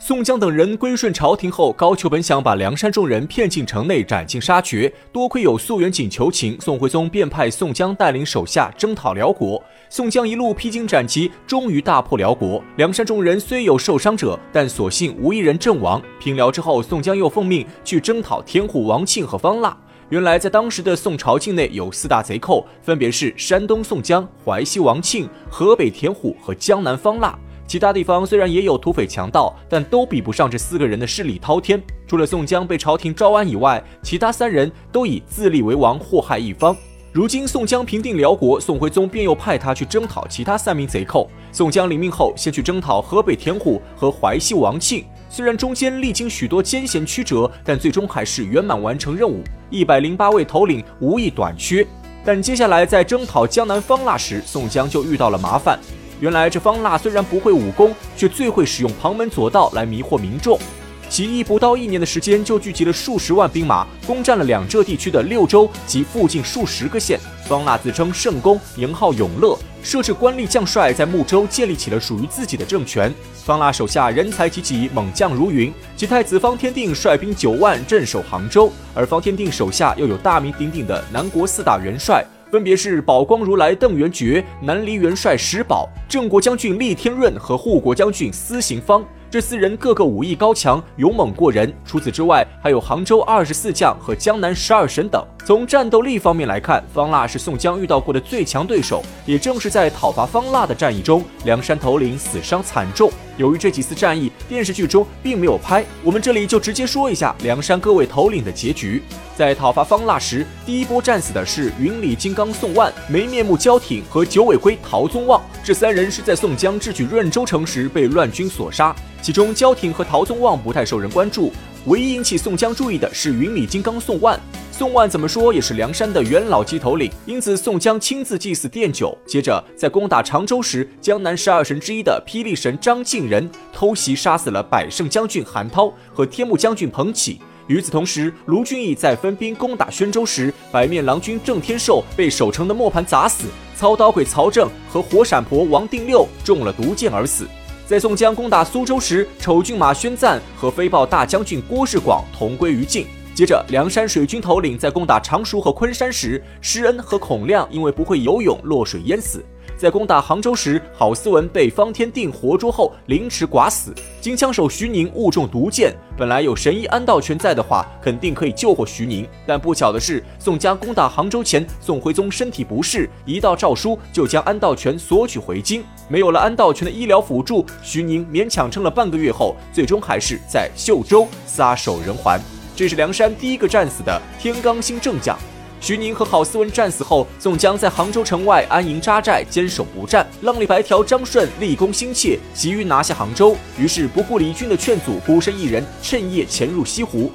宋江等人归顺朝廷后，高俅本想把梁山众人骗进城内斩尽杀绝，多亏有素元锦求情，宋徽宗便派宋江带领手下征讨辽国。宋江一路披荆斩棘，终于大破辽国。梁山众人虽有受伤者，但所幸无一人阵亡。平辽之后，宋江又奉命去征讨天虎王庆和方腊。原来，在当时的宋朝境内有四大贼寇，分别是山东宋江、淮西王庆、河北田虎和江南方腊。其他地方虽然也有土匪强盗，但都比不上这四个人的势力滔天。除了宋江被朝廷招安以外，其他三人都以自立为王，祸害一方。如今宋江平定辽国，宋徽宗便又派他去征讨其他三名贼寇。宋江领命后，先去征讨河北田虎和淮西王庆。虽然中间历经许多艰险曲折，但最终还是圆满完成任务。一百零八位头领无一短缺。但接下来在征讨江南方腊时，宋江就遇到了麻烦。原来这方腊虽然不会武功，却最会使用旁门左道来迷惑民众。起义不到一年的时间，就聚集了数十万兵马，攻占了两浙地区的六州及附近数十个县。方腊自称圣公，名号永乐，设置官吏将帅，在睦州建立起了属于自己的政权。方腊手下人才济济，猛将如云，其太子方天定率兵九万镇守杭州，而方天定手下又有大名鼎鼎的南国四大元帅。分别是宝光如来邓元觉、南黎元帅石宝、郑国将军厉天润和护国将军司行方。这四人个个武艺高强，勇猛过人。除此之外，还有杭州二十四将和江南十二神等。从战斗力方面来看，方腊是宋江遇到过的最强对手。也正是在讨伐方腊的战役中，梁山头领死伤惨重。由于这几次战役电视剧中并没有拍，我们这里就直接说一下梁山各位头领的结局。在讨伐方腊时，第一波战死的是云里金刚宋万、没面目焦挺和九尾龟陶宗旺。这三人是在宋江智取润州城时被乱军所杀。其中，焦挺和陶宗旺不太受人关注，唯一引起宋江注意的是云里金刚宋万。宋万怎么说也是梁山的元老级头领，因此宋江亲自祭祀奠酒。接着，在攻打常州时，江南十二神之一的霹雳神张敬仁偷袭杀死了百胜将军韩涛和天目将军彭起。与此同时，卢俊义在分兵攻打宣州时，白面郎君郑天寿被守城的磨盘砸死，操刀鬼曹正和火闪婆王定六中了毒箭而死。在宋江攻打苏州时，丑郡马宣赞和飞豹大将军郭世广同归于尽。接着，梁山水军头领在攻打常熟和昆山时，施恩和孔亮因为不会游泳落水淹死。在攻打杭州时，郝思文被方天定活捉后凌迟剐死。金枪手徐宁误中毒箭，本来有神医安道全在的话，肯定可以救活徐宁。但不巧的是，宋江攻打杭州前，宋徽宗身体不适，一道诏书就将安道全索取回京。没有了安道全的医疗辅助，徐宁勉强撑了半个月后，最终还是在秀州撒手人寰。这是梁山第一个战死的天罡星正将。徐宁和郝思文战死后，宋江在杭州城外安营扎寨，坚守不战。浪里白条张顺立功心切，急于拿下杭州，于是不顾李俊的劝阻，孤身一人趁夜潜入西湖，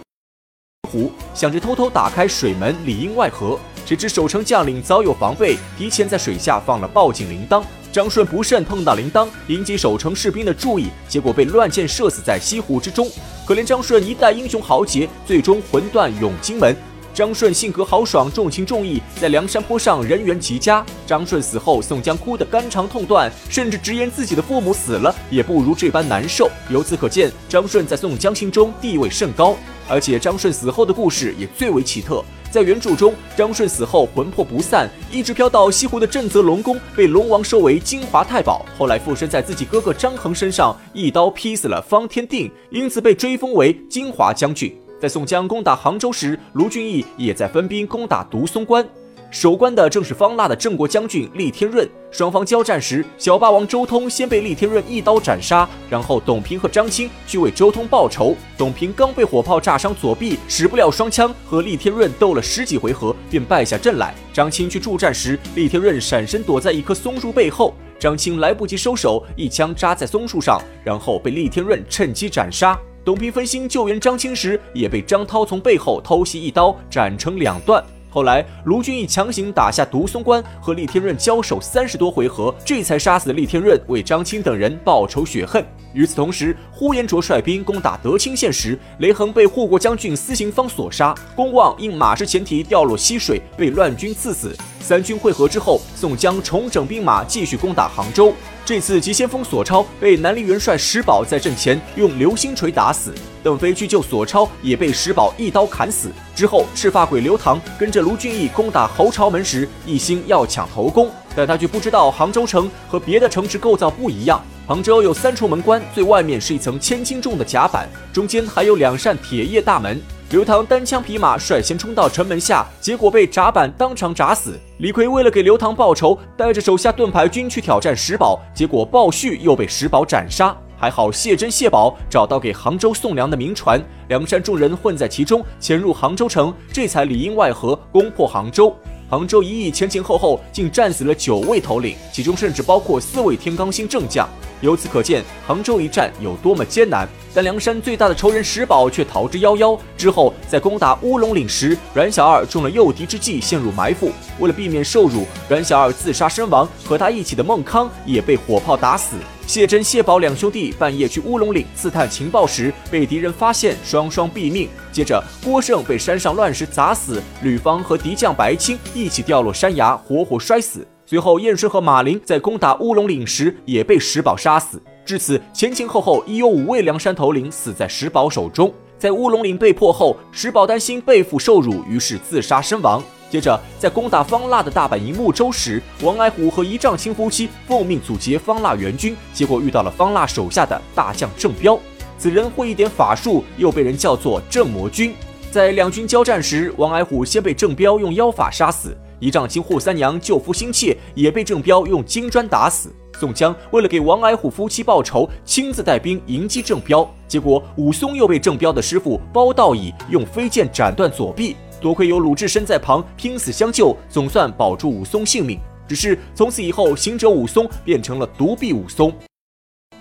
湖想着偷偷打开水门，里应外合。谁知守城将领早有防备，提前在水下放了报警铃铛。张顺不慎碰到铃铛，引起守城士兵的注意，结果被乱箭射死在西湖之中。可怜张顺一代英雄豪杰，最终魂断永金门。张顺性格豪爽，重情重义，在梁山坡上人缘极佳。张顺死后，宋江哭得肝肠痛断，甚至直言自己的父母死了也不如这般难受。由此可见，张顺在宋江心中地位甚高。而且张顺死后的故事也最为奇特。在原著中，张顺死后魂魄不散，一直飘到西湖的正则龙宫，被龙王收为金华太保。后来附身在自己哥哥张衡身上，一刀劈死了方天定，因此被追封为金华将军。在宋江攻打杭州时，卢俊义也在分兵攻打独松关，守关的正是方腊的郑国将军厉天润。双方交战时，小霸王周通先被厉天润一刀斩杀，然后董平和张青去为周通报仇。董平刚被火炮炸伤左臂，使不了双枪，和厉天润斗了十几回合，便败下阵来。张青去助战时，厉天润闪身躲在一棵松树背后，张青来不及收手，一枪扎在松树上，然后被厉天润趁机斩杀。董平分心救援张青时，也被张涛从背后偷袭一刀斩成两段。后来卢俊义强行打下独松关，和厉天润交手三十多回合，这才杀死厉天润，为张青等人报仇雪恨。与此同时，呼延灼率兵攻打德清县时，雷横被护国将军司行方所杀，公望因马失前蹄掉落溪水，被乱军刺死。三军会合之后，宋江重整兵马，继续攻打杭州。这次急先锋索超被南黎元帅石宝在阵前用流星锤打死，邓飞去救索超也被石宝一刀砍死。之后，赤发鬼刘唐跟着卢俊义攻打侯朝门时，一心要抢头功，但他却不知道杭州城和别的城池构造不一样。杭州有三重门关，最外面是一层千斤重的甲板，中间还有两扇铁叶大门。刘唐单枪匹马率先冲到城门下，结果被闸板当场砸死。李逵为了给刘唐报仇，带着手下盾牌军去挑战石宝，结果鲍旭又被石宝斩杀。还好谢珍、谢宝找到给杭州送粮的民船，梁山众人混在其中，潜入杭州城，这才里应外合攻破杭州。杭州一役前前后后竟战死了九位头领，其中甚至包括四位天罡星正将。由此可见，杭州一战有多么艰难。但梁山最大的仇人石宝却逃之夭夭。之后，在攻打乌龙岭时，阮小二中了诱敌之计，陷入埋伏。为了避免受辱，阮小二自杀身亡。和他一起的孟康也被火炮打死。谢珍、谢宝两兄弟半夜去乌龙岭刺探情报时，被敌人发现，双双毙命。接着，郭盛被山上乱石砸死，吕方和敌将白青一起掉落山崖，活活摔死。随后，燕顺和马林在攻打乌龙岭时也被石宝杀死。至此，前前后后已有五位梁山头领死在石宝手中。在乌龙岭被破后，石宝担心背负受辱，于是自杀身亡。接着，在攻打方腊的大本营睦州时，王矮虎和一丈青夫妻奉命阻截方腊援军，结果遇到了方腊手下的大将郑彪。此人会一点法术，又被人叫做郑魔君。在两军交战时，王矮虎先被郑彪用妖法杀死，一丈青扈三娘救夫心切，也被郑彪用金砖打死。宋江为了给王矮虎夫妻报仇，亲自带兵迎击郑彪，结果武松又被郑彪的师傅包道乙用飞剑斩断左臂。多亏有鲁智深在旁拼死相救，总算保住武松性命。只是从此以后，行者武松变成了独臂武松。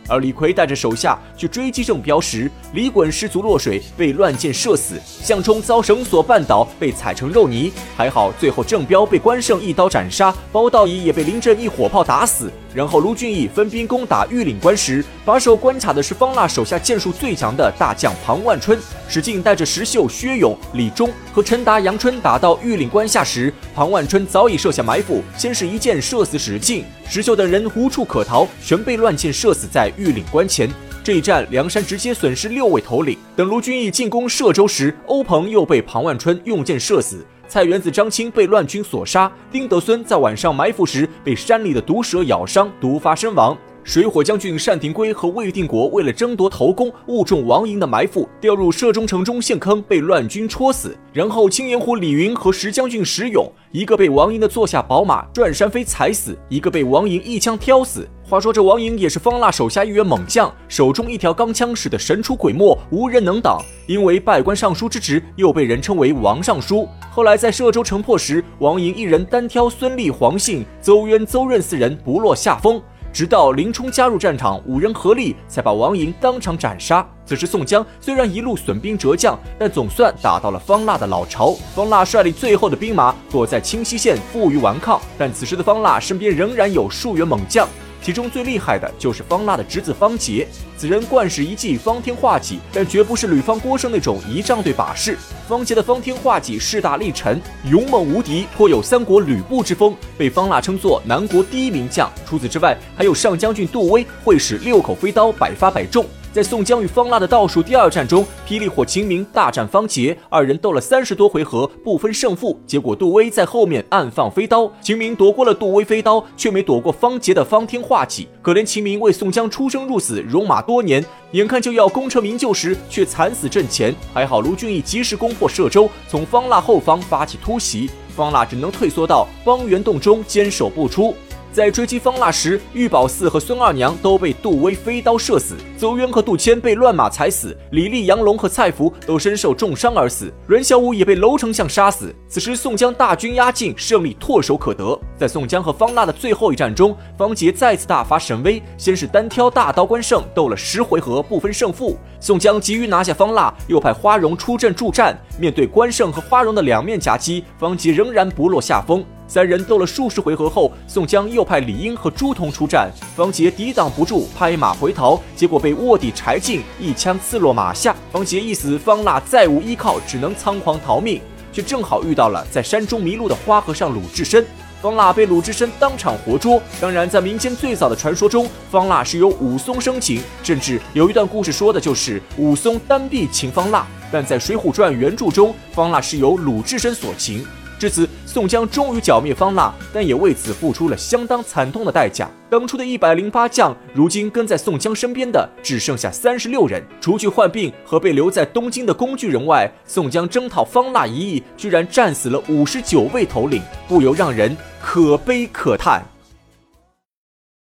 而李逵带着手下去追击郑彪时，李衮失足落水，被乱箭射死；项冲遭绳索绊倒，被踩成肉泥。还好，最后郑彪被关胜一刀斩杀，包道乙也被林震一火炮打死。然后，卢俊义分兵攻打玉岭关时，把守关卡的是方腊手下剑术最强的大将庞万春。史进带着石秀、薛勇、李忠和陈达、杨春打到玉岭关下时，庞万春早已设下埋伏，先是一箭射死史进，石秀等人无处可逃，全被乱箭射死在玉岭关前。这一战，梁山直接损失六位头领。等卢俊义进攻歙州时，欧鹏又被庞万春用箭射死。菜园子、张青被乱军所杀，丁德孙在晚上埋伏时被山里的毒蛇咬伤，毒发身亡。水火将军单廷圭和魏定国为了争夺头功，误中王莹的埋伏，掉入射中城中陷坑，被乱军戳死。然后青岩湖李云和石将军石勇，一个被王莹的坐下宝马转山飞踩死，一个被王莹一枪挑死。话说这王莹也是方腊手下一员猛将，手中一条钢枪使得神出鬼没，无人能挡。因为拜官尚书之职，又被人称为王尚书。后来在歙州城破时，王莹一人单挑孙立、黄信、邹渊、邹润四人，不落下风。直到林冲加入战场，五人合力才把王莹当场斩杀。此时宋江虽然一路损兵折将，但总算打到了方腊的老巢。方腊率领最后的兵马躲在清溪县，负隅顽抗。但此时的方腊身边仍然有数员猛将。其中最厉害的就是方腊的侄子方杰，此人惯使一技方天画戟，但绝不是吕方郭盛那种仪仗队把式。方杰的方天画戟势大力沉，勇猛无敌，颇有三国吕布之风，被方腊称作南国第一名将。除此之外，还有上将军杜威会使六口飞刀，百发百中。在宋江与方腊的倒数第二战中，霹雳火秦明大战方杰，二人斗了三十多回合，不分胜负。结果杜威在后面暗放飞刀，秦明躲过了杜威飞刀，却没躲过方杰的方天画戟。可怜秦明为宋江出生入死，戎马多年，眼看就要功成名就时，却惨死阵前。还好卢俊义及时攻破歙州，从方腊后方发起突袭，方腊只能退缩到方圆洞中坚守不出。在追击方腊时，玉宝寺和孙二娘都被杜威飞刀射死，邹渊和杜迁被乱马踩死，李立、杨龙和蔡福都身受重伤而死，阮小五也被楼丞相杀死。此时宋江大军压境，胜利唾手可得。在宋江和方腊的最后一战中，方杰再次大发神威，先是单挑大刀关胜，斗了十回合不分胜负。宋江急于拿下方腊，又派花荣出阵助战。面对关胜和花荣的两面夹击，方杰仍然不落下风。三人斗了数十回合后，宋江又派李英和朱仝出战，方杰抵挡不住，拍马回逃，结果被卧底柴进一枪刺落马下。方杰一死，方腊再无依靠，只能仓皇逃命，却正好遇到了在山中迷路的花和尚鲁智深。方腊被鲁智深当场活捉。当然，在民间最早的传说中，方腊是由武松生擒，甚至有一段故事说的就是武松单臂擒方腊。但在《水浒传》原著中，方腊是由鲁智深所擒。至此，宋江终于剿灭方腊，但也为此付出了相当惨痛的代价。当初的一百零八将，如今跟在宋江身边的只剩下三十六人。除去患病和被留在东京的工具人外，宋江征讨方腊一役，居然战死了五十九位头领，不由让人可悲可叹。